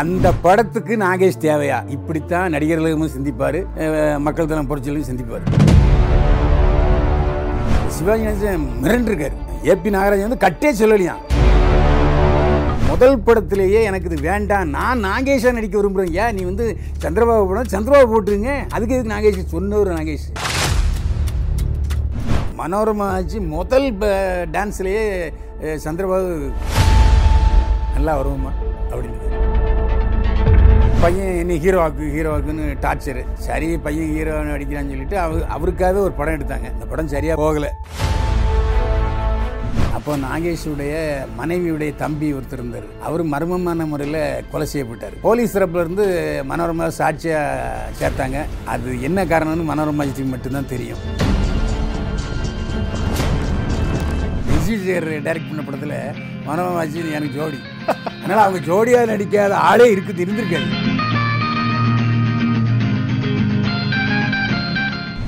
அந்த படத்துக்கு நாகேஷ் தேவையா? இப்படித்தான் நடிகர்களும் சிந்திப்பார். மக்கள் தளம் பொறிச்சலும் சிந்திப்பார். சிவாஜி கணேசன் மிரண்டிருக்காரு. ஏபி நாகராஜன் வந்து கட்டே சொல்லலையாம். முதல் படத்திலேயே எனக்கு இது வேண்டாம். நான் நாகேஷா நடிக்க விரும்புகிறேன் ஏன்? நீ வந்து சந்திரபாபு படம் சந்திரபாபு போட்டுருங்க. அதுக்கு எதுக்கு நாகேஷ்? சொன்னவர் நாகேஷ். மனோரமா ஆச்சு. முதல் டான்ஸ்லேயே சந்திரபாபு நல்லா வருவோமா? அப்படின்னு. பையன் என்ன ஹீரோவாக்கு ஹீரோவாக்குன்னு டார்ச்சரு சரி பையன் ஹீரோ நடிக்கிறான்னு சொல்லிட்டு அவ அவருக்காகவே ஒரு படம் எடுத்தாங்க. அந்த படம் சரியாக போகலை. அப்போ நாகேஷுடைய மனைவியுடைய தம்பி ஒருத்தர் இருந்தார். அவர் மர்மமான முறையில் கொலை செய்யப்பட்டார். போலீஸ் தரப்புலேருந்து மனோரமாக மனோரமா சாட்சியாக சேர்த்தாங்க. அது என்ன காரணம்னு மனோரமாஜிக்கு மட்டும்தான் தெரியும். விஜய் டைரக்ட் பண்ண படத்தில் மனோரமாஜி எனக்கு ஜோடி. அதனால் அவங்க ஜோடியாக நடிக்காத ஆளே இருக்குது இருந்திருக்காது.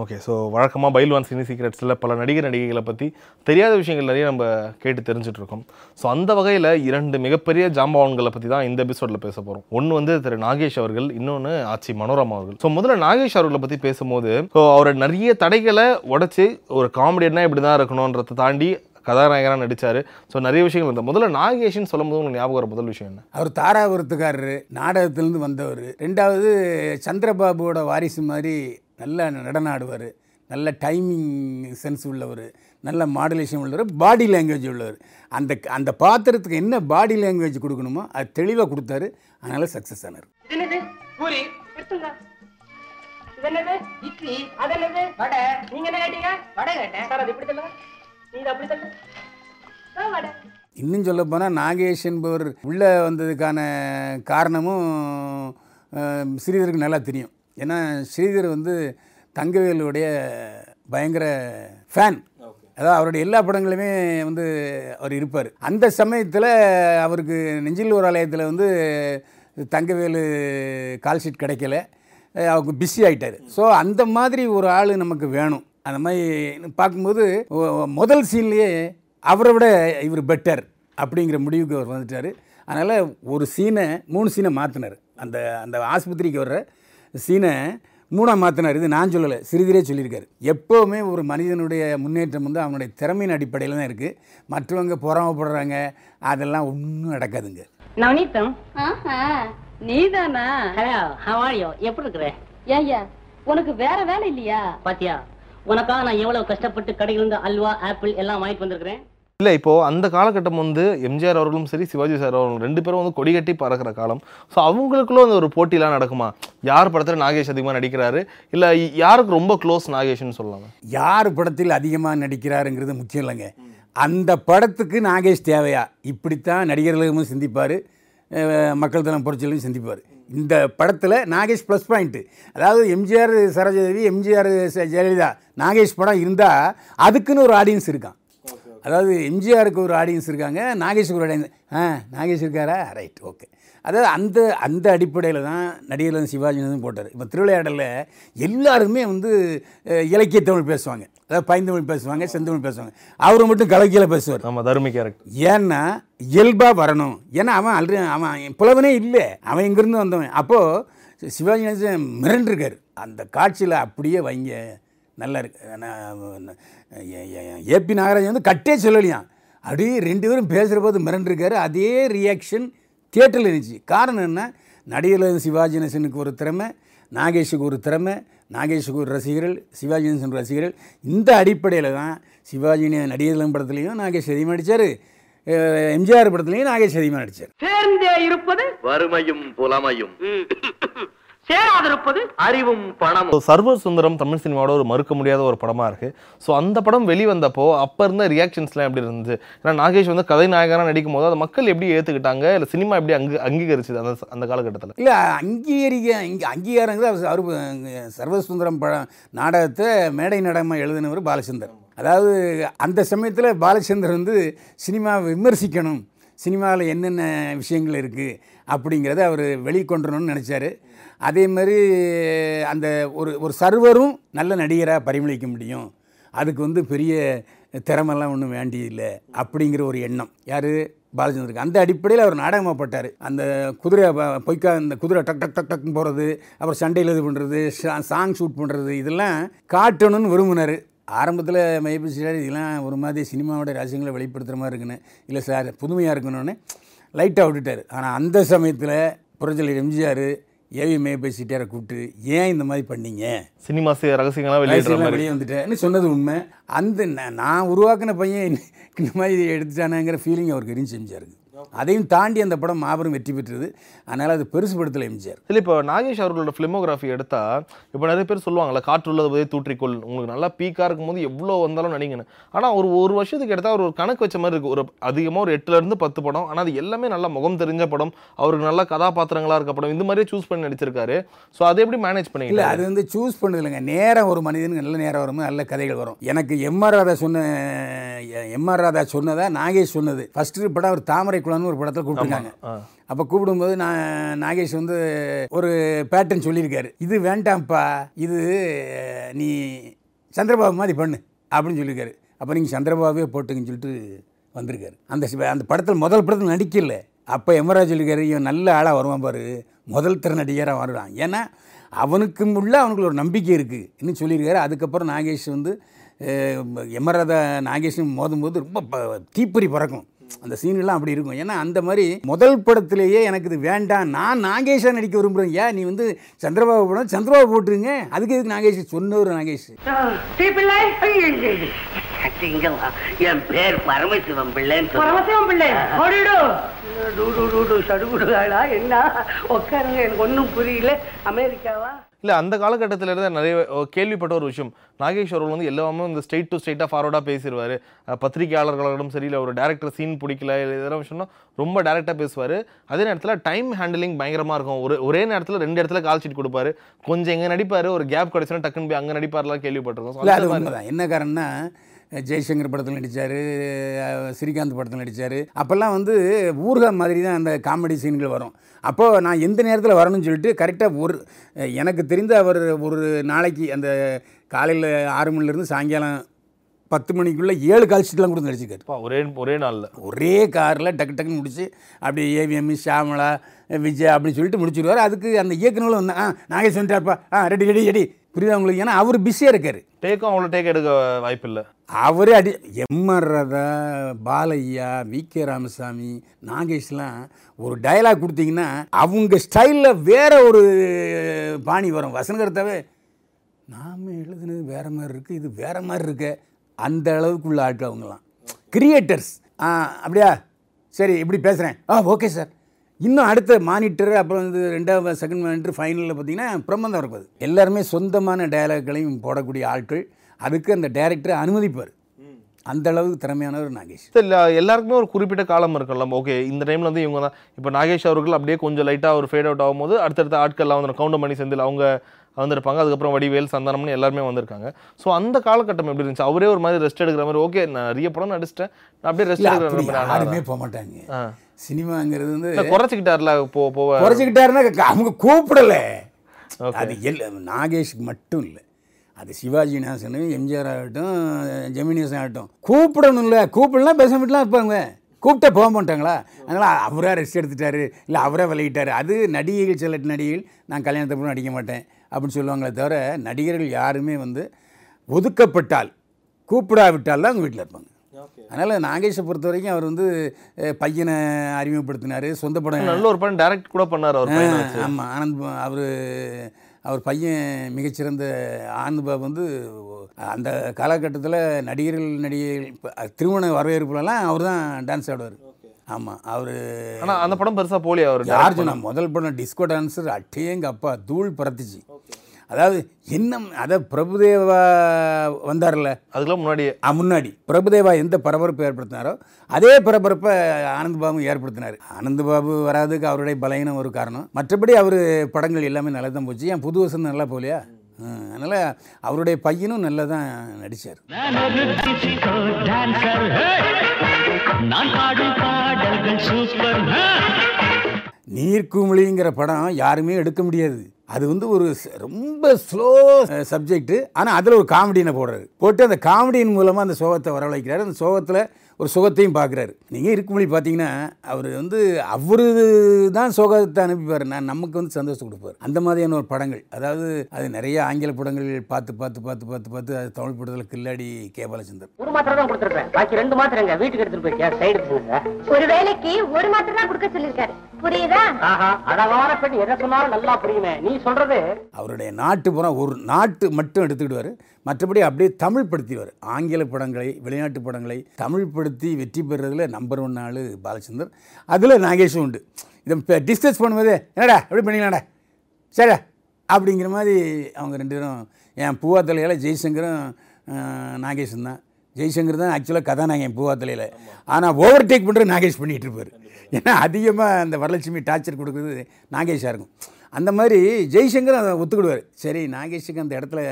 ஓகே ஸோ வழக்கமாக பைல்வான் சினி சீக்ரெட்ஸில் பல நடிகர் நடிகைகளை பற்றி தெரியாத விஷயங்கள் நிறைய நம்ம கேட்டு தெரிஞ்சிட்ருக்கோம். ஸோ அந்த வகையில் இரண்டு மிகப்பெரிய ஜாம்பவான்களை பற்றி தான் இந்த எபிசோடில் பேச போகிறோம் ஒன்று வந்து திரு நாகேஷ் அவர்கள் இன்னொன்று ஆச்சி மனோரமா அவர்கள். ஸோ முதல்ல நாகேஷ் அவர்களை பற்றி பேசும்போது ஸோ அவர் நிறைய தடைகளை உடச்சி ஒரு காமெடியன்னா இப்படி தான் இருக்கணுன்றதை தாண்டி கதாநாயகனாக நடித்தார் ஸோ நிறைய விஷயங்கள் வந்து முதல்ல நாகேஷ்னு சொல்லும்போது உங்களுக்கு ஞாபகம் வர முதல் விஷயம் என்ன? அவர் தாராபுரத்துக்காரரு நாடகத்திலேருந்து வந்தவர். ரெண்டாவது சந்திரபாபுவோட வாரிசு மாதிரி நல்ல நடனம் ஆடுவார் நல்ல டைமிங் சென்ஸ் உள்ளவர். நல்ல மாடுலேஷன் உள்ளவர். பாடி லாங்குவேஜ் உள்ளவர். அந்த அந்த பாத்திரத்துக்கு என்ன பாடி லாங்குவேஜ் கொடுக்கணுமோ அது தெளிவாக கொடுத்தாரு. அதனால் சக்ஸஸ் ஆனார். இன்னும் சொல்ல போனால் நாகேஷ் என்பவர் உள்ளே வந்ததுக்கான காரணமும் ஸ்ரீதருக்கு நல்லா தெரியும். ஏன்னா ஸ்ரீதர் வந்து தங்கவேலுடைய பயங்கர ஃபேன் அதாவது அவருடைய எல்லா படங்களுமே வந்து அவர் இருப்பார். அந்த சமயத்தில் அவருக்கு நெஞ்சில் ஒரு ஆலயத்தில் வந்து தங்கவேலு கால் ஷீட் கிடைக்கல. அவங்க பிஸி ஆயிட்டாரு. ஸோ அந்த மாதிரி ஒரு ஆள் நமக்கு வேணும். அந்த மாதிரி பார்க்கும்போது முதல் சீன்லேயே அவரை விட இவர் பெட்டர் அப்படிங்கிற முடிவுக்கு அவர் வந்துட்டார். அதனால் ஒரு சீனை மூணு சீனை மாற்றினார் அந்த அந்த ஆஸ்பத்திரிக்கு வர்ற சீனை மூணாக மாற்றினார் இது நான் சொல்லலை சிறிதரே சொல்லியிருக்காரு. எப்போவுமே ஒரு மனிதனுடைய முன்னேற்றம் வந்து அவனுடைய திறமையின் அடிப்படையில் தான் இருக்குது மற்றவங்க பொறாமப்படுறாங்க அதெல்லாம் ஒன்றும் நடக்காதுங்க. நவநீதம். நீதானா? ஹலோ ஹவ் ஆர் யூ எப்படி இருக்கிற? ஏய்யா உனக்கு வேற வேலை இல்லையா? பாத்தியா உனக்காக நான் எவ்வளவு கஷ்டப்பட்டு கடையில இருந்து அல்வா ஆப்பிள் எல்லாம் வாங்கிட்டு வந்திருக்கிறேன். இல்லை இப்போது அந்த காலகட்டம் வந்து எம்ஜிஆர் அவர்களும் சரி சிவாஜி சார் அவர்களும் ரெண்டு பேரும் வந்து கொடி கட்டி பறக்கிற காலம். ஸோ அவங்களுக்குள்ள அந்த ஒரு போட்டிலாம் நடக்குமா? யார் படத்தில் நாகேஷ் அதிகமாக நடிக்கிறாரு? இல்லை யாருக்கு ரொம்ப க்ளோஸ் நாகேஷ்னு சொல்லலாம்? யார் படத்தில் அதிகமாக நடிக்கிறாருங்கிறது முக்கியம் இல்லைங்க. அந்த படத்துக்கு நாகேஷ் தேவையா? இப்படித்தான் நடிகர்களும் சிந்திப்பார். மக்கள் தளம் பொறிச்சலும் சிந்திப்பார். இந்த படத்தில் நாகேஷ் ப்ளஸ் பாயிண்ட்டு அதாவது எம்ஜிஆர் சரோஜாதேவி எம்ஜிஆர் ச- ஜெயலலிதா நாகேஷ் படம் இருந்தால் அதுக்குன்னு ஒரு ஆடியன்ஸ் இருக்கான். அதாவது எம்ஜிஆருக்கு ஒரு ஆடியன்ஸ் இருக்காங்க நாகேஷுக்கு ஒரு ஆடியன்ஸ் ஆ நாகேஷ் இருக்காரா? ரைட் ஓகே அதாவது அந்த அந்த அடிப்படையில் தான் நடிகர் சிவாஜி கணேசன் போட்டார். இப்போ திருவிளையாடலில் எல்லாருமே வந்து இலக்கிய தமிழ் பேசுவாங்க. அதாவது பைந்தமிழ் பேசுவாங்க செந்தமிழ் பேசுவாங்க. அவர் மட்டும் கலக்கியில் பேசுவார். நம்ம தருமி கேரக்டர். ஏன்னா இயல்பாக வரணும். ஏன்னா அவன் ஆல்ரெடி அவன் புலவனே இல்லை. அவன் இங்கேருந்து வந்தவன். அப்போது சிவாஜி கணேசன் மிரண்டிருக்கார். அந்த காட்சியில் அப்படியே வைங்க. நல்லா இருக்கு ஏபி நாகராஜன் வந்து கட்டே சொல்லலையாம். அப்படியே ரெண்டு பேரும் பேசுகிற போது மிரண்டிருக்காரு. அதே ரியாக்ஷன் தியேட்டரில் இருந்துச்சு. காரணம் என்ன? நடிகர் சிவாஜி கணேசனுக்கு ஒரு திறமை நாகேஷுக்கு ஒரு திறமை நாகேஷுக்கு ஒரு ரசிகர்கள் சிவாஜி கணேசன் ரசிகர்கள். இந்த அடிப்படையில் தான் சிவாஜி நடிகர்களும் படத்துலையும் நாகேஷ் அதிகமாக நடித்தார் எம்ஜிஆர் படத்துலையும் நாகேஷ் அதிகமாக நடித்தார் சேர்ந்தே இருப்பது வறுமையும் புலமையும். சேராதிருப்பது அறிவும் பணமும். ஸோ சர்வர் சுந்தரம் தமிழ் சினிமாவோட ஒரு மறுக்க முடியாத ஒரு படமாக இருக்குது ஸோ அந்த படம் வெளிவந்தப்போ அப்போ இருந்த ரியாக்ஷன்ஸ்லாம் எப்படி இருந்துச்சு ஏன்னா நாகேஷ் வந்து கதை நாயகராக நடிக்கும் போது அதை மக்கள் எப்படி ஏற்றுக்கிட்டாங்க இல்லை சினிமா எப்படி அங்கு அங்கீகரிச்சுது அந்த அந்த காலகட்டத்தில்? இல்லை அங்கீகரிக்க இங்கே அங்கீகாரங்கிறது அவர் அவர் சர்வசுந்தரம் படம் நாடகத்தை மேடை நாடகமாக எழுதினவர் பாலச்சந்தர். அதாவது அந்த சமயத்தில் பாலச்சந்தர் வந்து சினிமாவை விமர்சிக்கணும். சினிமாவில் என்னென்ன விஷயங்கள் இருக்குது அப்படிங்கிறத அவர் வெளிக்கொண்டணும்னு நினச்சாரு. அதே மாதிரி அந்த ஒரு ஒரு சர்வரும் நல்ல நடிகராக பரிமளிக்க முடியும். அதுக்கு வந்து பெரிய திறமெல்லாம் ஒன்றும் வேண்டியதில்லை அப்படிங்கிற ஒரு எண்ணம். யார்? பாலச்சந்தருக்கு அந்த அடிப்படையில் அவர் நாடகமாகப்பட்டார் அந்த குதிரை பொய்க்கா அந்த குதிரை டக் டக் டக் டக்னு போகிறது அப்புறம் சண்டையில் இது பண்ணுறது சாங் ஷூட் பண்ணுறது இதெல்லாம் காட்டணும்னு விரும்பினார். ஆரம்பத்தில் மையப்பி சார் இதெல்லாம் ஒரு மாதிரி சினிமாவோட ரகசியங்களை வெளிப்படுத்துகிற மாதிரி இருக்குன்னு. இல்லை சார் புதுமையாக இருக்கணும்னு லைட்டாக விட்டுட்டார். ஆனால் அந்த சமயத்தில் புரட்சியில் எம்ஜிஆர் ஏவி மேபை சிட்டியாரை கூப்பிட்டு ஏன் இந்த மாதிரி பண்ணீங்க? சினிமா வயசுல மாதிரி. வெளியே வந்துட்டேன்னு சொன்னது உண்மை? அந்த நான் உருவாக்கின பையன் இந்த- மாதிரி எடுத்துட்டானாங்கிற ஃபீலிங் அவருக்கு இருந்துச்சு எம்ஜிஆருக்கு அதையும் தாண்டி அந்த படம் மாபெரும் வெற்றி பெற்றது. அதனால் அது பெருசுபடுத்தலை எம்ஜிஆர். இல்லை இப்போ நாகேஷ் அவர்களோட ஃபிலிமோகிராஃபி எடுத்தா இப்போ நிறைய பேர் சொல்லுவாங்கல்ல காற்றுள்ளது போதே தூற்றிக்கொள். உங்களுக்கு நல்லா பீக்காக இருக்கும்போது எவ்வளோ வந்தாலும் நடிங்கன்னு. ஆனால் ஒரு ஒரு வருஷத்துக்கு எடுத்தா அவர் ஒரு கணக்கு வச்ச மாதிரி இருக்கு. ஒரு அதிகமாக ஒரு எட்டுல இருந்து பத்து படம். ஆனால் அது எல்லாமே நல்லா முகம் தெரிஞ்ச படம். அவருக்கு நல்ல கதாபாத்திரங்களா இருக்க படம். இந்த மாதிரியே சூஸ் பண்ணி நடிச்சிருக்காரு. ஸோ அதை எப்படி மேனேஜ் இல்லை பண்ணீங்க அது வந்து சூஸ் பண்ணது இல்லைங்க. நேரம் ஒரு மனிதனுக்கு நல்ல நேரம் வரும் நல்ல கதைகள் வரும். எனக்கு எம்ஆர் ராதா சொன்ன எம்ஆர் ராதா சொன்னதா நாகேஷ் சொன்னது. ஃபஸ்ட்டு படம் அவர் தாமரை குளம்னு ஒரு படத்தில் கூப்பிட்டுருக்காங்க. அப்போ கூப்பிடும்போது நான் நாகேஷ் வந்து ஒரு பேட்டர்ன் சொல்லியிருக்காரு. இது வேண்டாம்ப்பா இது நீ சந்திரபாபு மாதிரி பண்ணு அப்படின்னு சொல்லியிருக்காரு. அப்போ நீங்கள் சந்திரபாபுவே போட்டுங்கன்னு சொல்லிட்டு வந்திருக்காரு. அந்த அந்த படத்தில் முதல் படத்தில் நடிக்கல. அப்போ எமராஜ் சொல்லியிருக்காரு இவன் நல்ல ஆளாக வருவான் பாரு. முதல் திற நடிகராக வருவான். ஏன்னா அவனுக்கும் உள்ள அவனுக்கு ஒரு நம்பிக்கை இருக்குது இன்னும் சொல்லியிருக்காரு. அதுக்கப்புறம் நாகேஷ் வந்து எமராதா நாகேஷும் மோதும்போது ரொம்ப தீப்பொறி பறக்கும். அந்த சீன்லாம் அப்படி இருக்கும். ஏன்னா அந்த மாதிரி முதல் படத்திலேயே எனக்கு இது வேண்டாம். நான் நாகேஷா நடிக்க விரும்புகிறேன் ஏன்? நீ வந்து சந்திரபாபு படம் சந்திரபாபு போட்டுருங்க. அதுக்கு எதுக்கு நாகேஷ்? சொன்னவர் நாகேஷ். இங்கவா என் பேர் பரமசிவம் பிள்ளைன்னு. பரமசிவம் பிள்ளை. சடுகுடுகாடா என்ன? உட்காருங்க எனக்கு ஒன்றும் புரியல. அமெரிக்காவா? இல்லை அந்த காலகட்டத்தில் இருந்த நிறைய கேள்விப்பட்ட ஒரு விஷயம். நாகேஷ் அவர்கள் வந்து எல்லாமே இந்த ஸ்ட்ரெயிட் டு ஸ்ட்ரெயிட்டாக ஃபார்வர்டாக பேசிடுவார் பத்திரிகையாளர்களிடம் சரி இல்லை ஒரு டேரக்டர் சீன் பிடிக்கல இல்லை இதெல்லாம் விஷயம்னா ரொம்ப டேரெக்டாக பேசுவார். அதே நேரத்தில் டைம் ஹேண்டிலிங் பயங்கரமாக இருக்கும். ஒரு ஒரே நேரத்தில் ரெண்டு இடத்துல கால் ஷீட் கொடுப்பாரு. கொஞ்சம் எங்கே நடிப்பார் ஒரு கேப் கிடைச்சுன்னா டக்குன்னு போய் அங்கே நடிப்பார்லாம் கேள்விப்பட்டிருக்கோம். என்ன காரணம்னா ஜெய்சங்கர் படத்தில் நடித்தார் ஸ்ரீகாந்த் படத்தில் நடித்தார் அப்போல்லாம் வந்து ஊர்கா மாதிரி தான் அந்த காமெடி சீன்கள் வரும். அப்போது நான் எந்த நேரத்தில் வரணும்னு சொல்லிட்டு கரெக்டாக ஒரு எனக்கு தெரிந்த அவர் ஒரு நாளைக்கு அந்த காலையில் ஆறு மணிலேருந்து சாயங்காலம் பத்து மணிக்குள்ளே ஏழு கால் ஷீட்லாம் கொடுத்து நடிச்சிருக்காரு. ஒரே ஒரே நாளில். ஒரே காரில் டக்கு டக்குன்னு முடிச்சு அப்படி ஏவிஎம் ஷாமலா விஜய் அப்படின்னு சொல்லிட்டு முடிச்சிருவார். அதுக்கு அந்த இயக்குநர்களும் வந்து ஆ நாகேஷ் வந்துட்டார்ப்பா. ஆ ரெடி ரெடி ரெடி. புரியுதா உங்களுக்கு? ஏன்னா அவர் பிஸியாக இருக்கார். டேக்கும் அவ்வளோ டேக் எடுக்க வாய்ப்பு இல்லை அவரே அடி எம்ஆர் ராதா பாலையா வி. கே. ராமசாமி நாகேஷ்லாம் ஒரு டயலாக் கொடுத்தீங்கன்னா அவங்க ஸ்டைலில் வேற ஒரு பாணி வரும். வசனகர்த்தாவே நாம் எழுதுனது வேற மாதிரி இருக்குது இது வேற மாதிரி இருக்கு. அந்த அளவுக்குள்ள ஆட்கள் அவங்கலாம். கிரியேட்டர்ஸ் ஆ அப்படியா? சரி இப்படி பேசுகிறேன் ஆ ஓகே சார். இன்னும் அடுத்த மானிட்டர் அப்புறம் வந்து ரெண்டாவது செகண்ட் மானிட்டர் ஃபைனலில் பார்த்தீங்கன்னா பிரம்மந்தம் இருப்பது எல்லாருமே சொந்தமான டயலாக்களையும் போடக்கூடிய ஆட்கள். அதுக்கு அந்த டைரக்டரை அனுமதிப்பார். அந்த அளவுக்கு திறமையானவர் நாகேஷ். இல்ல, எல்லாருக்குமே ஒரு குறிப்பிட்ட காலம் இருக்கும்ல ஓகே இந்த டைம்ல வந்து இவங்க தான். இப்போ நாகேஷ் அவர்கள் அப்படியே கொஞ்சம் லைட்டாக ஒரு ஃபேட் அவுட் ஆகும்போது அடுத்தடுத்த ஆட்கள்லாம் வந்து கவுண்டர் பண்ணி செந்தில் அவங்க வந்திருப்பாங்க. அதுக்கப்புறம் வடிவேல் சந்தானம்னு எல்லாருமே வந்திருக்காங்க. ஸோ அந்த காலகட்டம் எப்படி இருந்துச்சு? அவரே ஒரு மாதிரி ரெஸ்ட் எடுக்கிற மாதிரி ஓகே நான் நிறைய படம் நடிச்சிட்டேன். நான் அப்படியே ரெஸ்ட் எடுக்கிற மாதிரி யாருமே? போக மாட்டாங்க. சினிமாங்கிறது வந்து குறைச்சிக்கிட்டார்ல போ போவ. குறைச்சிக்கிட்டாருன்னா அவங்க கூப்பிடல. அது எல் நாகேஷுக்கு மட்டும் இல்லை. அது சிவாஜி நேசனு எம்ஜிஆர் ஆகட்டும் ஜெமினியஸ் ஆகட்டும். கூப்பிடணும்ல கூப்பிடலாம் பேச வீட்டுலாம் இருப்பாங்க கூப்பிட்டா போக மாட்டாங்களா? அதனால் அவராக ரெஸ்ட் எடுத்துட்டாரு. இல்லை அவரே விலகிட்டாரு. அது நடிகைகள் சில நடிகைகள் நான் கல்யாணத்தை கூட நடிக்க மாட்டேன் அப்படின்னு சொல்லுவாங்களே தவிர நடிகர்கள் யாருமே வந்து ஒதுக்கப்பட்டால் கூப்பிடாவிட்டால் தான் அவங்க வீட்டில் இருப்பாங்க. அதனால் நாகேஷை பொறுத்த வரைக்கும் அவர் வந்து பையனை அறிமுகப்படுத்தினார். சொந்த படம். நல்ல ஒரு படம் டைரக்ட் கூட பண்ணார் அவர். ஆமாம் ஆனந்த் அவர் அவர் பையன் மிகச்சிறந்த ஆனந்த் பாபு வந்து அந்த காலகட்டத்தில் நடிகர்கள் நடிகைகள் இப்ப திருமண வரவேற்புலலாம் அவர் தான் டான்ஸ் ஆடுவார் ஆமாம் அவர் ஆனா அந்த படம் பெருசா போலியா அவர் யார் சொன்னா முதல் படம் டிஸ்கோ டான்ஸர் அட்டேங்க அப்பா தூள் பறத்துச்சு அதாவது என்ன அதை பிரபுதேவா வந்தார்ல? அதுக்கெல்லாம் முன்னாடியே. ஆ, முன்னாடி. பிரபுதேவா எந்த பரபரப்பு ஏற்படுத்தினாரோ அதே பரபரப்பை ஆனந்த் பாபு ஏற்படுத்தினார். ஆனந்த் பாபு வராதுக்கு அவருடைய பலகீனம் ஒரு காரணம். மற்றபடி அவர் படங்கள் எல்லாமே நல்லா தான் போச்சு. ஏன் புது வருஷம் நல்லா போகலையா? அதனால் அவருடைய பையனும் நல்லா தான் நடித்தார் நீர்க்குமிழிங்கிற படம் யாருமே எடுக்க முடியாது. அது வந்து ஒரு ரொம்ப ஸ்லோ சப்ஜெக்ட்டு ஆனால் அதில் ஒரு காமெடியினை போடுறாரு. போட்டு அந்த காமெடியின் மூலமாக அந்த சோகத்தை வரவழைக்கிறாரு. அந்த சோகத்தில் ஒரு சுகத்தையும் பார்க்குறாரு. நீங்கள் இருக்குமொழி பார்த்தீங்கன்னா அவர் வந்து அவரு தான் சோகத்தை அனுப்பிப்பார். நான் நமக்கு வந்து சந்தோஷம் கொடுப்பார். அந்த மாதிரியான ஒரு படங்கள். அதாவது அது நிறைய ஆங்கில படங்கள் பார்த்து பார்த்து பார்த்து பார்த்து பார்த்து அது தமிழ் படத்தில் கில்லாடி கே. பாலச்சந்தர். ஒரு மாத்திரை தான் கொடுத்துருப்பேன். பாக்கி ரெண்டு மாத்திரைங்க. வீட்டுக்கு எடுத்துட்டு போயிட்டியா சைடு ஒரு வேலைக்கு ஒரு மாத்திரை தான் கொடுக்க சொல்லிருக்காரு புரியுதா? ஆஹா அழகான பெண் எதை சொன்னாலும் நல்லா புரியுமே. நீ சொல்றது? அவருடைய நாட்டு புறம் ஒரு நாட்டு மட்டும் எடுத்துக்கிடுவார். மற்றபடி அப்படியே தமிழ் ஆங்கில படங்களை வெளிநாட்டு படங்களை தமிழ் படுத்தி வெற்றி பெறுறதுல நம்பர் ஒன் ஆள் பாலச்சந்தர். அதில் நாகேஷும் உண்டு. இதை இப்போ டிஸ்கஸ் பண்ணும்போது என்னடா எப்படி பண்ணிக்கலாம்டா சரிடா அப்படிங்கிற மாதிரி அவங்க ரெண்டு பேரும் என் பூவா தலையில் ஜெய்சங்கரும் நாகேஷன் தான். ஜெய்சங்கர் தான் ஆக்சுவலாக கதாநாயகன் பூவா தலையில். ஆனால் ஓவர் டேக் பண்ணுறது நாகேஷ் பண்ணிகிட்டு இருப்பார். ஏன்னா அதிகமாக அந்த வரலட்சுமி டார்ச்சர் கொடுக்குறது நாகேஷாக இருக்கும். அந்த மாதிரி ஜெய்சங்கர் அதை ஒத்துக்கிடுவார். சரி நாகேஷுக்கு அந்த இடத்துல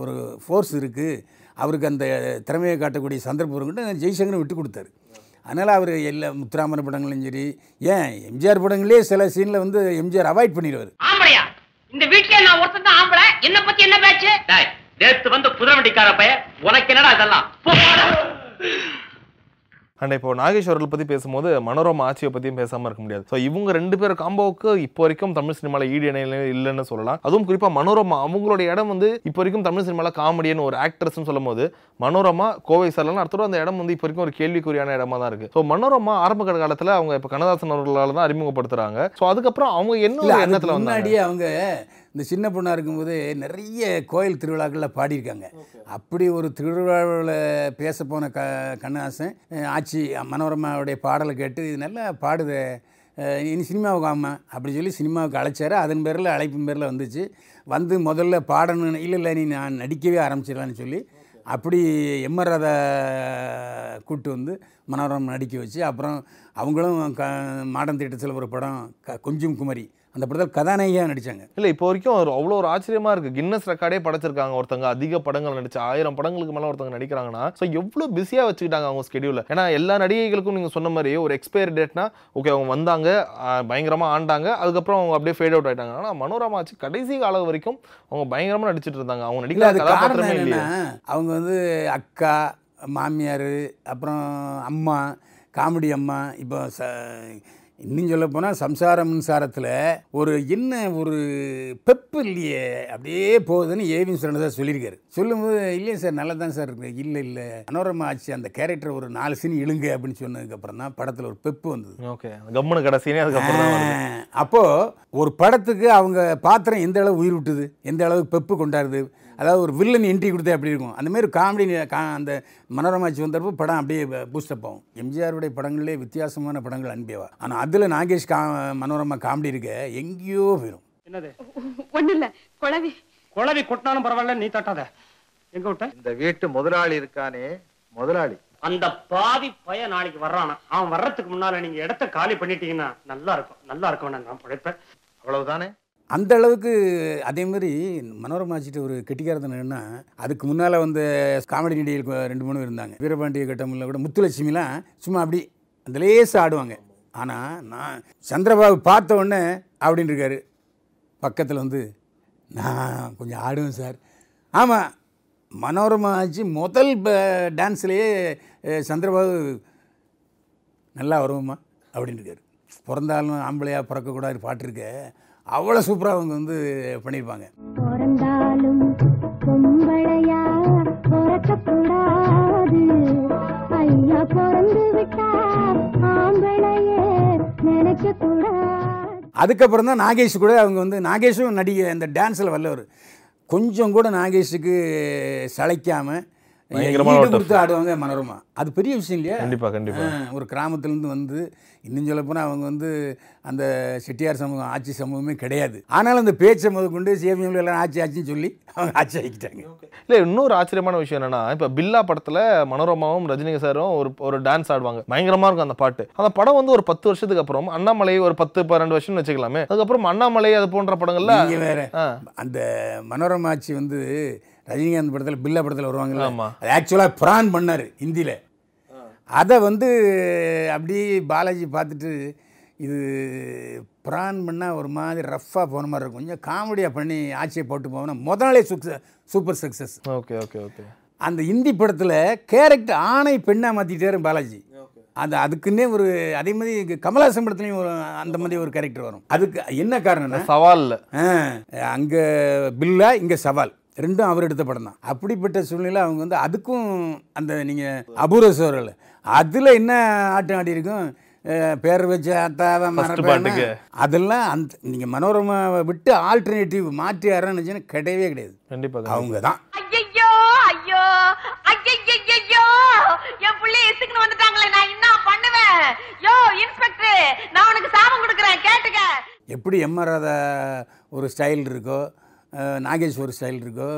ஒரு ஃபோர்ஸ் இருக்குது அவருக்கு அந்த திறமையை காட்டக்கூடிய சந்தர்ப்பம் இருக்குன்னு ஜெய்சங்கரும் விட்டு கொடுத்தாரு. அதனால் அவர் எல்லா முத்துராமன் படங்களும் சரி ஏன் எம்ஜிஆர் படங்களே சில சீனில் வந்து எம்ஜிஆர் அவாய்ட் பண்ணிடுவார். ஆம்பளையா? இந்த வீட்லயே நான் ஒருத்தன் தான் ஆம்பளை. என்ன பத்தி என்ன பேச்சு? நேத்து வந்து புதிர வண்டிக்கார பைய உனக்கு என்னடா இதெல்லாம்? அண்ட் இப்போ அவர்கள் பத்தி பேசும்போது மனோரமா ஆட்சியை பத்தியும் பேசாம இருக்க முடியாது. ஸோ இவங்க ரெண்டு பேர் காம்போவுக்கு இப்போ வரைக்கும் தமிழ் சினிமால ஈடு இணையில இல்லைன்னு சொல்லலாம். அதுவும் குறிப்பா மனோரமா அவங்களுடைய இடம் வந்து இப்போ வரைக்கும் தமிழ் சினிமால காமெடியன் ஒரு ஆக்ட்ரஸ்னு சொல்லும் போது மனோரமா கோவை சரலன் அடுத்தது அந்த இடம் வந்து இப்போ வரைக்கும் ஒரு கேள்விக்குறியான இடமா தான் இருக்கு. ஸோ மனோரமா ஆரம்ப கால காலத்துல அவங்க இப்போ கண்ணதாசன் அவர்களால தான் அறிமுகப்படுத்துறாங்க. ஸோ அதுக்கப்புறம் அவங்க என்ன எண்ணத்துல முன்னாடியே அவங்க இந்த சின்ன பொண்ணாக இருக்கும்போது நிறைய கோயில் திருவிழாக்களில் பாடியிருக்காங்க. அப்படி ஒரு திருவிழாவில் பேச போன க கண்ணாசன் ஆச்சி மனோரமாவுடைய பாடலை கேட்டு இது நல்லா பாடுதே இனி சினிமாவுக்கு ஆமா அப்படி சொல்லி சினிமாவுக்கு அழைச்சாரு. அதன் பேரில் அழைப்பின் பேரில் வந்துச்சு. வந்து முதல்ல பாடணும் இல்லை இல்லை நீ நான் நடிக்கவே ஆரம்பிச்சிடலான்னு சொல்லி அப்படி எம்ஆர் ராதா கூட்டு வந்து மனோரமா நடிக்க வச்சு அப்புறம் அவங்களும் க மாடர்ன் தியேட்டர்ஸில் ஒரு படம் க கொஞ்சம் குமரி. அந்த படத்தில் கதாநாயகியாக நடித்தாங்க இல்ல இப்போ வரைக்கும் அவ்வளோ ஒரு ஆச்சரியமா இருக்கு. கின்னஸ் ரெக்கார்டே படைச்சிருக்காங்க ஒருத்தங்க. அதிக படங்கள் நடிச்சு ஆயிரம் படங்களுக்கு மேல ஒருத்தங்க நடிக்கிறாங்கன்னா ஸோ எவ்வளோ பிஸியா வச்சுக்கிட்டாங்க அவங்க ஸ்கெடியூல ஏன்னா எல்லா நடிகைகளுக்கும் நீங்க சொன்ன மாதிரி ஒரு எக்ஸ்பயர் டேட்னா ஓகே அவங்க வந்தாங்க ஆஹ் பயங்கரமா ஆண்டாங்க. அதுக்கப்புறம் அவங்க அப்படியே ஃபேட் அவுட் ஆயிட்டாங்க. ஆனா மனோரமா ஆச்சு. கடைசி காலம் வரைக்கும் அவங்க பயங்கரமா நடிச்சிட்டு இருந்தாங்க. அவங்க நடிக்கிற கதாபாத்திரமே இல்லையா. அவங்க வந்து அக்கா மாமியார் அப்புறம் அம்மா காமெடி அம்மா இப்போ ச இன்னும் சொல்ல போனால் சம்சார மின்சாரத்தில் ஒரு என்ன ஒரு பெப்பு இல்லையே அப்படியே போகுதுன்னு ஏவிஎம் சரண் சார் சொல்லியிருக்காரு. சொல்லும்போது இல்லையே சார் நல்லா தான் சார் இருக்கு. இல்லை இல்லை. மனோரமா ஆச்சு அந்த கேரக்டர் ஒரு நாலு சீன் இழுங்க அப்படின்னு சொன்னதுக்கப்புறம் தான் படத்தில் ஒரு பெப்பு வந்தது. ஓகே. கம்முனு கடைசினே அதுக்கப்புறம் தான் வருது. ஆஹ், அப்போ ஒரு படத்துக்கு அவங்க பாத்திரம் எந்த அளவு உயிர் விட்டுது எந்த அளவுக்கு பெப்பு கொண்டாடுது? அதாவது ஒரு வில்லன் என்ட்ரி கொடுத்தா எப்படி இருக்கும்? அந்த மாதிரி காமெடி கா அந்த மனோரமாச்சி வந்தப்போ படம் அப்படியே பூஸ்டப் ஆகும். எம்ஜிஆருடைய படங்கள்லேயே வித்தியாசமான படங்கள் அன்பேவா. ஆனால் அதில் நாகேஷ் கா மனோரமா காமெடி இருக்க எங்கேயோ போயிடும் என்னது? ஒண்ணு இல்ல குழவி. குழவி கொட்டினாலும் பரவாயில்ல நீ தட்டாத. எங்க விட்ட? இந்த வீட்டு முதலாளி இருக்கானே முதலாளி. அந்த பாவி பைய நாளைக்கு வர்றானா? அவன் வர்றதுக்கு முன்னால நீங்க இடத்த காலி பண்ணிட்டீங்கன்னா நல்லா இருக்கும். நல்லா இருக்கும் நான் பிழைப்பேன். அவ்வளவுதானே? அந்த அளவுக்கு அதே மாதிரி மனோரமாச்சிட்டு ஒரு கெட்டிக்காரத்தனம் என்னன்னா அதுக்கு முன்னால் வந்து காமெடி நடிகைகள் ரெண்டு மூணு இருந்தாங்க. வீரபாண்டிய கட்டமில் கூட முத்துலட்சுமிலாம் சும்மா அப்படி அந்த லேசாக ஆடுவாங்க. ஆனால் நான் சந்திரபாபு பார்த்த உடனே அப்படின்னு இருக்காரு பக்கத்தில் வந்து நான் கொஞ்சம் ஆடுவேன் சார். ஆமாம் மனோரமா ஆச்சு. முதல் டான்ஸ்லேயே சந்திரபாபு நல்லா வருவோம்மா அப்படின்னு இருக்காரு பிறந்தாலும் ஆம்பளையாக பிறக்கக்கூடாது பாட்டு இருக்க அவ்வளோ சூப்பராக அவங்க வந்து பண்ணியிருப்பாங்க. அதுக்கப்புறம் தான் நாகேஷ் கூட அவங்க வந்து நாகேஷும் நடிகை அந்த டான்ஸில் வல்லவர். கொஞ்சம் கூட நாகேஷுக்கு சளைக்காமல் கொடுத்து ஆடுவாங்க மனோரமா. அது பெரிய விஷயம் இல்லையா? கண்டிப்பா கண்டிப்பா. ஆ, ஒரு கிராமத்துலேருந்து வந்து இன்னும் சொல்ல போனால் அவங்க வந்து அந்த செட்டியார் சமூகம் ஆட்சி சமூகமே கிடையாது. ஆனாலும் அந்த பேச்சை முதற்கொண்டு சேவியங்கள் எல்லாம் ஆட்சி ஆட்சின்னு சொல்லி அவங்க ஆட்சி ஆக்கிட்டாங்க. இல்ல இன்னொரு ஆச்சரியமான விஷயம் என்னன்னா இப்ப பில்லா படத்துல மனோரமாவும் ரஜினி சாரும் ஒரு ஒரு டான்ஸ் ஆடுவாங்க. பயங்கரமா இருக்கும் அந்த பாட்டு. அந்த படம் வந்து ஒரு பத்து வருஷத்துக்கு அப்புறம் அண்ணாமலை ஒரு பத்து பன்னெண்டு வருஷம் வச்சுக்கலாமே. அதுக்கப்புறம் அண்ணாமலை அது போன்ற படங்கள்ல வேற. அந்த மனோரமா ஆட்சி வந்து ரஜினிகாந்த் படத்தில் பில்லா படத்தில் வருவாங்கல்ல. அது ஆக்சுவலாக பிரான் பண்ணார் ஹிந்தியில். அதை வந்து அப்படியே பாலாஜி பார்த்துட்டு இது பிரான் பண்ணால் ஒரு மாதிரி ரஃப்பாக போன மாதிரி இருக்கும். கொஞ்சம் காமெடியாக பண்ணி ஆட்சியை போட்டு போவோம்னா முத நாளே சுக்ஸ super success okay okay okay அந்த இந்தி படத்தில் கேரக்டர் ஆணை பெண்ணாக மாற்றிட்டாரு பாலாஜி. அந்த அதுக்குன்னே ஒரு அதே மாதிரி கமலஹாசன் படத்துலையும் ஒரு அந்த மாதிரி ஒரு கேரக்டர் வரும். அதுக்கு என்ன காரணம்னா சவால்ல அங்கே பில்லா இங்கே சவால். ரெண்டும் அவர் எடுத்த படம் தான். அப்படிப்பட்ட சூழ்நிலை அவங்க வந்து அதுக்கும் அந்த நீங்கள் அபூர்வ சோழல் அதில் என்ன ஆட்டம் ஆடி இருக்கும்? பேர் வச்ச அத்தாவை மறப்பேன்னு பாட்டுக்கு. அதெல்லாம் அந்த நீங்கள் மனோரமாவை விட்டு ஆல்டர்னேட்டிவ் மாற்றி யாருன்னு கிடையவே கிடையாது. கண்டிப்பா அவங்க தான் ஐயோ ஐயோ ஐயோ என் புள்ளைய இசுக்குன்னு வந்துட்டாங்களே நான் என்ன பண்ணுவேன்? யோ இன்ஸ்பெக்டர் நான் உனக்கு சாபம் கொடுக்கறேன் கேட்டுக்க. எப்படி எம் ராதா ஒரு ஸ்டைல் இருக்கோ ஒரு ஸ்டைல் இருக்கோ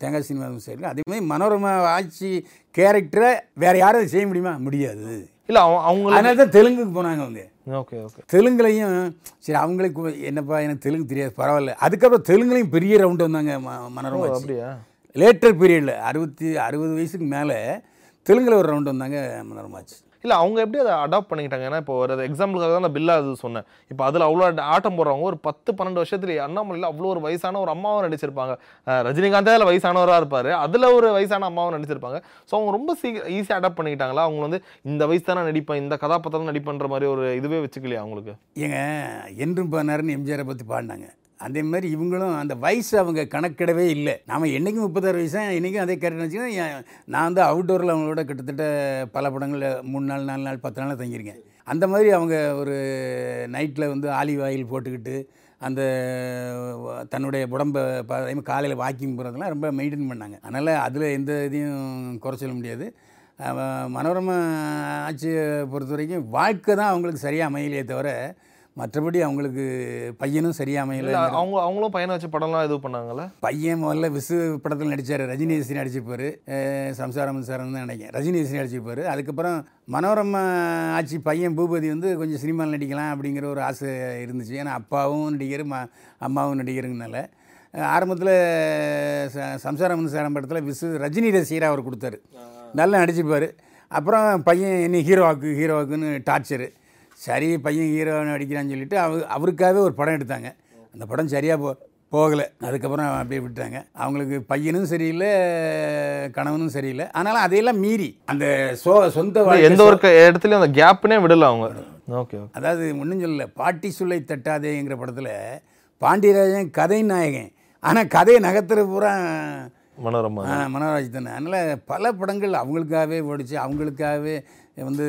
தேங்காய் சினிமா ஸ்டைல் அதே மாதிரி மனோரமா ஆட்சி கேரக்டரை வேற யாரும் செய்ய முடியுமா? முடியாது. இல்ல அவங்க அதனால தான் தெலுங்குக்கு போனாங்க அவங்க. Okay okay. தெலுங்குலையும் சரி அவங்களுக்கு என்னப்பா எனக்கு தெலுங்கு தெரியாது பரவாயில்ல. அதுக்கப்புறம் தெலுங்குலையும் பெரிய ரவுண்டு வந்தாங்க மனோரமா. அப்படியா? லேட்டர் பீரியடில் அறுபத்தி அறுபது வயசுக்கு மேலே தெலுங்குல ஒரு ரவுண்டு வந்தாங்க மனோரமாச்சு இல்லை அவங்க எப்படி அதை அடாப்ட் பண்ணிக்கிட்டாங்க? ஏன்னா இப்போ ஒரு எக்ஸாம்பிளுக்காக தான் நான் பில்லா அது சொன்னேன். இப்போ அதில் அவ்வளோ ஆட்டம் போடுறவங்க ஒரு பத்து பன்னெண்டு வருஷத்துல அண்ணாமலையில் அவ்வளோ ஒரு வயசான ஒரு அம்மாவும் நடிச்சிருப்பாங்க. ரஜினிகாந்தே அதில் வயசானவராக இருப்பார். அதில் ஒரு வயசான அம்மாவும் நடிச்சிருப்பாங்க. ஸோ அவங்க ரொம்ப சீக்கிரம் ஈஸியாக அடாப்ட் பண்ணிக்கிட்டாங்களா? அவங்க வந்து இந்த வயசு தானே நடிப்பேன் இந்த கதாபாத்திரம் நடிப்பேன்ற மாதிரி ஒரு இதுவே வச்சுக்கலையா அவங்களுக்கு? ஏங்க என்றும் பானாருன்னு எம்ஜிஆரை பற்றி பாடினாங்க. அதே மாதிரி இவங்களும் அந்த வயசு அவங்க கணக்கிடவே இல்லை. நாம் என்றைக்கும் முப்பத்தாறு வயசா இன்றைக்கும் அதே கரெக்டாக வச்சுக்கோங்க நான் வந்து அவுட்டோரில் அவங்களோட கிட்டத்தட்ட பல படங்களில் மூணு நாள் நாலு நாள் பத்து நாள் தங்கியிருக்கேன். அந்த மாதிரி அவங்க ஒரு நைட்டில் வந்து ஆலிவ் ஆயில் போட்டுக்கிட்டு அந்த தன்னுடைய உடம்பை ப- அதே மாதிரி காலையில் வாக்கிங் போகிறதெல்லாம் ரொம்ப மெயின்டைன் பண்ணாங்க. அதனால் அதில் எந்த இதையும் குறை சொல்ல முடியாது. மனோரமா ஆட்சியை பொறுத்த வரைக்கும் வாழ்க்கை தான் அவங்களுக்கு சரியாக அமையலையே தவிர மற்றபடி அவங்களுக்கு பையனும் சரியாக அமையல அவங்க அவங்களும் பையனை வச்சு படம்லாம் இது பண்ணாங்கல்ல? பையன் முதல்ல விசு படத்தில் நடித்தார் ரஜினிகாந்த் நடிச்சிருப்பார் சம்சாரம் சாரம் தான் நினைக்கிறேன். ரஜினிகாந்த் நடிச்சிருப்பார் அதுக்கப்புறம் மனோரமா ஆட்சி பையன் பூபதி வந்து கொஞ்சம் சினிமாவில் நடிக்கலாம் அப்படிங்கிற ஒரு ஆசை இருந்துச்சு. ஏன்னா அப்பாவும் நடிகர் ம அம்மாவும் நடிகருங்கனால. ஆரம்பத்தில் சம்சாரம் சாரம் படத்தில் விசு ரஜினி ரசிகராக அவர் கொடுத்தாரு. நல்லா நடிச்சிருப்பார் அப்புறம் பையன் என்ன ஹீரோவாக்கு ஹீரோவாக்குன்னு டார்ச்சரு. சரி பையன் ஹீரோ நடிக்கிறான்னு சொல்லிட்டு அவ அவருக்காகவே ஒரு படம் எடுத்தாங்க. அந்த படம் சரியாக போ போகலை. அதுக்கப்புறம் அப்படியே விட்டாங்க அவங்களுக்கு பையனும் சரியில்லை கணவனும் சரியில்லை. ஆனாலும் அதையெல்லாம் மீறி அந்த சோ சொந்த எந்த ஒரு இடத்துலயும் அந்த கேப்னே விடல அவங்க. ஓகே ஓகே அதாவது ஒன்றும் சொல்லல. பாட்டி சொல்லை தட்டாதேங்கிற படத்தில் பாண்டியராஜன் கதை நாயகன். ஆனால் கதையை நகர்த்துற பூரா மனோரமா மனோராஜ் தானே. அதனால் பல படங்கள் அவங்களுக்காகவே ஓடிச்சு அவங்களுக்காகவே வந்து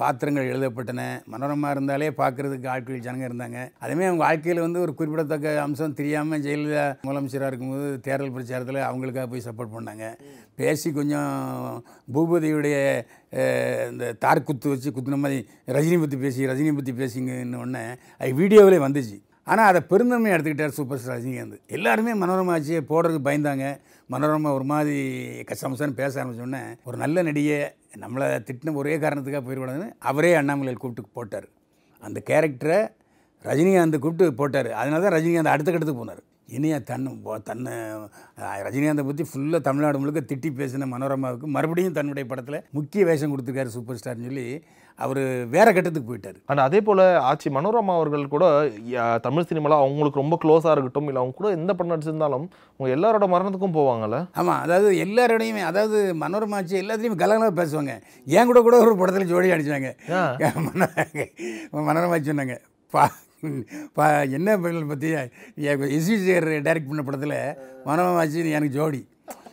பாத்திரங்கள் எழுதப்பட்டன. மனோரமா இருந்தாலே பார்க்குறதுக்கு ஆட்கள் ஜனங்க இருந்தாங்க. அதேமாதிரி அவங்க வாழ்க்கையில் வந்து ஒரு குறிப்பிடத்தக்க அம்சம் தெரியாமல் ஜெயலலிதா முதலமைச்சராக இருக்கும்போது தேர்தல் பிரச்சாரத்தில் அவங்களுக்காக போய் சப்போர்ட் பண்ணாங்க. பேசி கொஞ்சம் பூபதியுடைய இந்த தார் குத்து வச்சு குத்துன மாதிரி ரஜினி பற்றி பேசி ரஜினி பற்றி பேசிங்கன்னு உடனே அது வீடியோவிலே வந்துச்சு. ஆனால் அதை பெருந்தன்மை எடுத்துக்கிட்டார் சூப்பர் ஸ்டார் ரஜினிகாந்த். எல்லாருமே மனோரமா ஆட்சியை போடுறதுக்கு பயந்தாங்க. மனோரமா ஒரு மாதிரி கசமசன்னு பேச ஆரம்பிச்சோடனே ஒரு நல்ல நடிகை நம்மளை திட்டின ஒரே காரணத்துக்காக போயிடக்கூடாதுன்னு அவரே அண்ணாமலையில் கூப்பிட்டு போட்டார். அந்த கேரக்டரை ரஜினிகாந்த் கூப்பிட்டு போட்டார். அதனால தான் ரஜினிகாந்த் அடுத்த கட்டத்துக்கு போனார். இனியா தன் தன்னை ரஜினிகாந்தை பற்றி ஃபுல்லாக தமிழ்நாடு முழுக்க திட்டி பேசின மனோரமாவுக்கு மறுபடியும் தன்னுடைய படத்தில் முக்கிய வேஷம் கொடுத்துருக்காரு சூப்பர் ஸ்டார்னு சொல்லி அவர் வேற கட்டத்துக்கு போயிட்டார். அண்ட் அதே போல ஆச்சி மனோரமா அவர்கள் கூட தமிழ் சினிமால அவங்களுக்கு ரொம்ப க்ளோஸா இருக்கட்டும் இல்ல அவங்க கூட எந்த படம் நடிச்சிருந்தாலும் அவங்க எல்லாரோட மரணத்துக்கும் போவாங்கல்ல? ஆமாம் அதாவது எல்லாரோடையுமே அதாவது மனோரமாச்சு எல்லாத்துலேயும் கலகலாக பேசுவாங்க. என் கூட கூட ஒரு படத்தில் ஜோடி அடிச்சாங்க. மனோரமாச்சு சொன்னாங்க பா பா என்ன படங்கள் பற்றி எஸ்வி சேகர் டைரக்ட் பண்ண படத்தில் மனோரமாச்சு எனக்கு ஜோடி.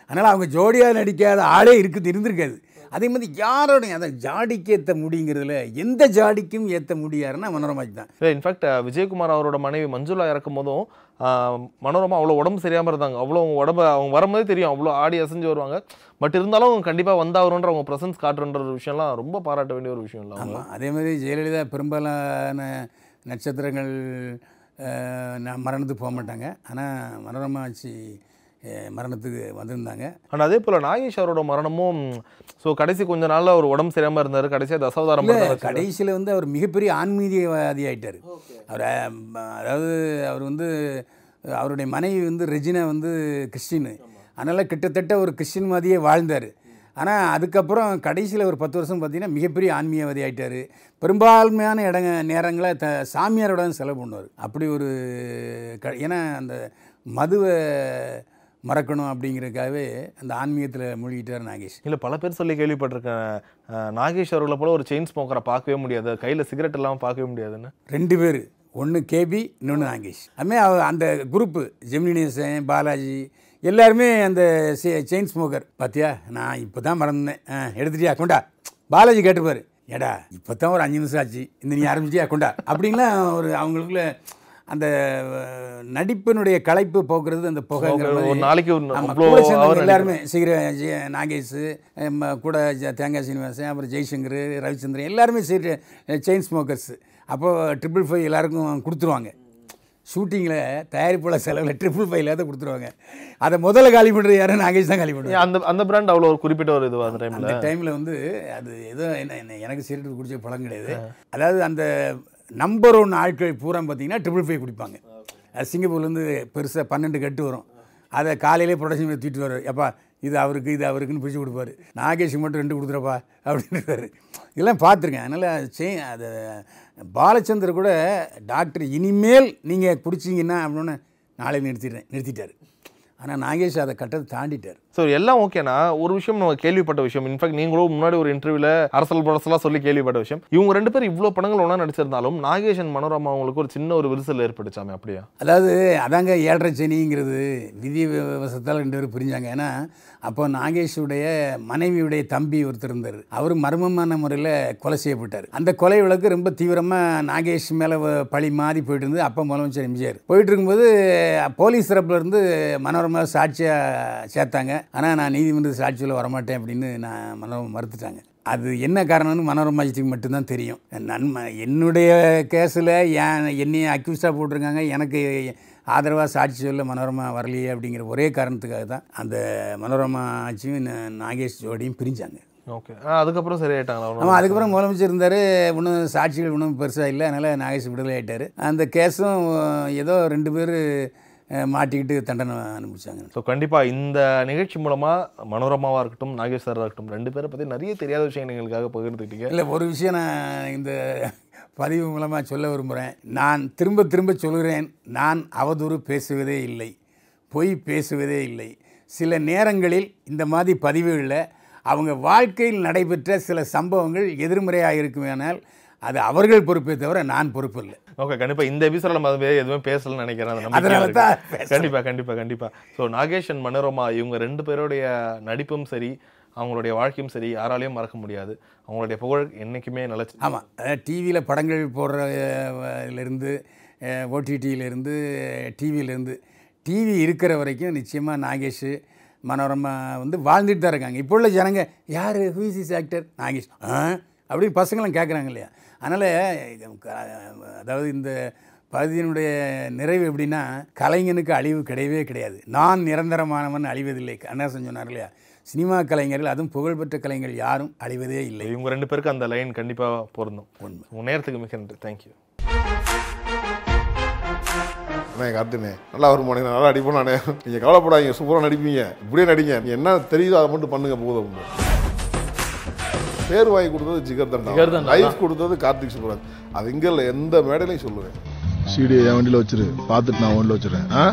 அதனால் அவங்க ஜோடியாக நடிக்காத ஆளே இருக்குது இருந்திருக்காது. அதே மாதிரி யாரோடையும் அதை ஜாடிக்கு ஏற்ற முடிங்கிறதுல எந்த ஜாடிக்கும் ஏற்ற முடியாருன்னா மனோரமாச்சு தான். இல்லை இன்ஃபேக்ட் விஜயகுமார் அவரோட மனைவி மஞ்சுளா இறக்கும் போதும் மனோரமா அவ்வளோ உடம்பு சரியாம இருந்தாங்க. அவ்வளோ அவங்க உடம்பு அவங்க வரும்போதே தெரியும் அவ்வளோ ஆடி அசைஞ்சு வருவாங்க. பட் இருந்தாலும் கண்டிப்பா வந்தாவருன்ற அவங்க ப்ரெசன்ஸ் காட்டுறன்ற ஒரு விஷயம்லாம் ரொம்ப பாராட்ட வேண்டிய ஒரு விஷயம் இல்லை அவங்க. ஆமாம் அதே மாதிரி ஜெயலலிதா பெரும்பாலான நட்சத்திரங்கள் மரணத்துக்கு போக மாட்டாங்க. ஆனால் மனோரமா ஆட்சி அஹ், மரணத்துக்கு வந்திருந்தாங்க. அண்ட் அதே போல நாகேஷ் அவரோட மரணமும் ஸோ கடைசி கொஞ்ச நாள்ல ஒரு உடம்பு சரியாம இருந்தாரு. கடைசியா தசாவதாரம். கடைசியில் வந்து அவர் மிகப்பெரிய ஆன்மீகவாதி ஆயிட்டார் அவர் அதாவது அவர் வந்து அவருடைய மனைவி வந்து ரெஜினா வந்து கிறிஸ்டின் அதனால் கிட்டத்தட்ட ஒரு கிறிஸ்டின் மாதிரியே வாழ்ந்தார். ஆனால் அதுக்கப்புறம் கடைசியில் ஒரு பத்து வருஷம் பார்த்தீங்கன்னா மிகப்பெரிய ஆன்மீகவாதி ஆயிட்டாரு பெரும்பான்மையான இடங்க நேரங்களை த சாமியாரோட செலவு பண்ணுவார். அப்படி ஒரு க ஏன்னா அந்த மதுவை மறக்கணும் அப்படிங்கிறதுக்காகவே அந்த ஆன்மீகத்தில் மூழ்கிட்டார் நாகேஷ். இல்லை பல பேர் சொல்லி கேள்விப்பட்டிருக்கேன். நாகேஷ் அவர்களை போல ஒரு செயின் ஸ்மோக்கரை பார்க்கவே முடியாது. கையில் சிகரெட் இல்லாமல் பார்க்கவே முடியாதுன்னு. ரெண்டு பேர் ஒன்று கேபி இன்னொன்று நாகேஷ். அதுமே அவ அந்த குரூப்பு ஜெமினினேசன் பாலாஜி எல்லாருமே அந்த செயின் ஸ்மோக்கர் பார்த்தியா நான் இப்போ தான் மறந்தேன். ஆ எடுத்துட்டியா? கொண்டா. பாலாஜி கேட்டுப்பாரு. ஏடா இப்போ தான் ஒரு அஞ்சு நிமிஷம் ஆச்சு. இந்த நீ ஆரம்பிச்சியா கொண்டா. அப்படின்லாம் ஒரு அவங்களுக்குள்ள அந்த நடிப்பினுடைய களைப்பு போக்குறது அந்த புகைங்கிற ஒரு மாதிரி. நாளைக்கு எல்லாருமே சீக்கிர ஜெய- நாகேஷ் கூட தேங்காய் சீனிவாசன் அப்புறம் ஜெய்சங்கர் ரவிச்சந்திரன் எல்லாருமே சரி செயின் ஸ்மோக்கர்ஸ் அப்போ ட்ரிபிள் ஃபைவ் எல்லாருக்கும் கொடுத்துருவாங்க. ஷூட்டிங்கில் தயாரிப்புல செலவில் ட்ரிபிள் ஃபைவ்ல தான் கொடுத்துருவாங்க. அதை முதல்ல காலி பண்ணுறது யாரும் நாகேஷ் தான் காலி பண்ணுவாங்க ஏன் அந்த அந்த பிராண்ட் அவ்வளோ ஒரு குறிப்பிட்ட ஒரு இதுவா அந்த டைமில் அந்த டைமில் வந்து அது ஏதோ என்ன என்ன எனக்கு சிகரெட் குடிச்ச பழம் கிடையாது. அதாவது அந்த நம்பர் ஒன் ஆட்கள் பூரா பார்த்தீங்கன்னா ட்ரிபிள் ஃபைவ் குடிப்பாங்க. அது சிங்கப்பூர்லேருந்து பெருசாக பன்னெண்டு கட்டு வரும். அதை காலையிலே ப்ரொடக்ஷன் தூக்கிட்டு வரும் எப்பா இது அவருக்கு இது அவருக்குன்னு பிரித்து கொடுப்பாரு. நாகேஷுக்கு மட்டும் ரெண்டு கொடுத்துறப்பா அப்படின்றாரு இதெல்லாம் பார்த்துருக்கேன். அதனால் செய் அது பாலச்சந்தர் கூட டாக்டர் இனிமேல் நீங்கள் குடிச்சிங்கன்னா அப்படின்னு நாளை நிறுத்திடுறேன் நிறுத்திட்டார். ஆனால் நாகேஷ் அதை கட்டத்தை தாண்டிட்டார். ஸோ எல்லாம் ஓகேனா ஒரு விஷயம் நம்ம கேள்விப்பட்ட விஷயம். இன்ஃபேக்ட் நீங்களும் முன்னாடி ஒரு இன்டர்வியூல அரசல் படசலாக சொல்லி கேள்விப்பட்ட விஷயம். இவங்க ரெண்டு பேரும் இவ்வளோ படங்கள் ஒன்றா நடிச்சிருந்தாலும் நாகேஷன் மனோரமா அவங்களுக்கு ஒரு சின்ன ஒரு விரிசல் ஏற்பட்டுச்சாமே அப்படியா? அதாவது அதாங்க ஏழரை சனிங்கிறது விதி வசத்தால் ரெண்டு பேரும் பிரிஞ்சாங்க. ஏன்னா அப்போ நாகேஷுடைய மனைவியுடைய தம்பி ஒருத்தர் இருந்தார். அவர் மர்மமான முறையில் கொலை செய்யப்பட்டார். அந்த கொலை வழக்கு ரொம்ப தீவிரமாக நாகேஷ் மேலே பழி மாறி போயிட்டு இருந்தது. அப்போ முதலமைச்சர் எம்ஜிஆர். போயிட்டு இருக்கும்போது போலீஸ் தரப்புலேருந்து மனோரமா சாட்சியாக சேர்த்தாங்க. ஆனால் நான் நீதிமன்ற சாட்சியில் வரமாட்டேன் அப்படின்னு நான் மனோரமா மறுத்துட்டாங்க. அது என்ன காரணம்னு மனோரமாஜிக்கு மட்டும்தான் தெரியும். நன்மை என்னுடைய கேஸில் ஏன் என்னையை அக்யூஸ்டாக போட்டிருக்காங்க எனக்கு ஆதரவாக சாட்சி சொல்ல மனோரமா வரலையே அப்படிங்கிற ஒரே காரணத்துக்காக தான் அந்த மனோரமா ஆட்சியும் நாகேஷ் ஜோடியும் பிரிஞ்சாங்க. ஓகே. அதுக்கப்புறம் சரியாயிட்டாங்களா? ஆமாம் அதுக்கப்புறம் முதலமைச்சர் இருந்தார். ஒன்றும் சாட்சிகள் ஒன்றும் பெருசாக இல்லை. அதனால் நாகேஷ் விடுதலை ஆயிட்டார். அந்த கேஸும் ஏதோ ரெண்டு பேர் மாட்டிக்கிட்டு தண்டனை அனுப்பிச்சாங்க ஸோ கண்டிப்பாக இந்த நிகழ்ச்சி மூலமாக மனோரமாவாக இருக்கட்டும் நாகேஷ் சாராக இருக்கட்டும் ரெண்டு பேரை பற்றி நிறைய தெரியாத விஷயங்கள் எங்களுக்காக பகிர்ந்துக்கிட்டீங்க. இல்லை ஒரு விஷயம் நான் இந்த பதிவு மூலமாக சொல்ல விரும்புகிறேன் நான் திரும்ப திரும்ப சொல்கிறேன் நான் அவதூறு பேசுவதே இல்லை பொய் பேசுவதே இல்லை. சில நேரங்களில் இந்த மாதிரி பதிவுகளில் அவங்க வாழ்க்கையில் நடைபெற்ற சில சம்பவங்கள் எதிர்மறையாக இருக்குமேனால் அது அவர்கள் பொறுப்பே தவிர நான் பொறுப்பு இல்லை. ஓகே கண்டிப்பா. இந்த எபிசோட நம்ம அது எதுவுமே பேசலன்னு நினைக்கிறேன். கண்டிப்பா கண்டிப்பா கண்டிப்பா. ஸோ நாகேஷ் and மனோரமா இவங்க ரெண்டு பேருடைய நடிப்பும் சரி அவங்களுடைய வாழ்க்கையும் சரி யாராலையும் மறக்க முடியாது. அவங்களுடைய புகழ் என்னைக்குமே நிலைச்சு ஆமாம் டிவியில் படங்கள் போடுறதுலேருந்து ஓடிடியிலேருந்து டிவியிலேருந்து டிவி இருக்கிற வரைக்கும் நிச்சயமாக நாகேஷ் மனோரமா வந்து வாழ்ந்துட்டு தான் இருக்காங்க. இப்போ உள்ள ஜனங்க யார்? ஹூஸ் இஸ் ஆக்டர் நாகேஷ் அப்படின்னு பசங்களும் கேட்குறாங்க இல்லையா? அதனால் அதாவது இந்த பகுதியினுடைய நிறைவு எப்படின்னா கலைஞனுக்கு அழிவு கிடையவே கிடையாது. நான் நிரந்தரமானவன் அழிவதில்லை. கண்ணாசன் சொன்னார் இல்லையா? சினிமா கலைஞர்கள் அதுவும் புகழ்பெற்ற கலைஞர்கள் யாரும் அழிவதே இல்லை. இவங்க ரெண்டு பேருக்கு அந்த லைன் கண்டிப்பா பொருந்தும். உங்க நேரத்துக்கு மிக நன்றி. தேங்க்யூ அண்ணே கார்த்தினே நல்லா வருமானே நல்லா அடிப்போம் நானே. நீங்கள் கவலைப்படாதீங்க. சூப்பராக நடிப்பீங்க. இப்படியே நடிங்க. நீ என்ன தெரியுதோ அதை மட்டும் பண்ணுங்க போதும். பேர் வாங்கி கொடுத்தது ஜிகர் ஜிகர் தண்டா தண்டா. லைஃப் கொடுத்தது கார்த்திக் சுப்ராஜ் அது இங்கே இல்லை எந்த மேடையிலையும் சொல்லுவேன். சீடியை என் வண்டியில் வச்சிரு. பார்த்துட்டு நான் வண்டியில் வச்சிருக்கேன் ஆ?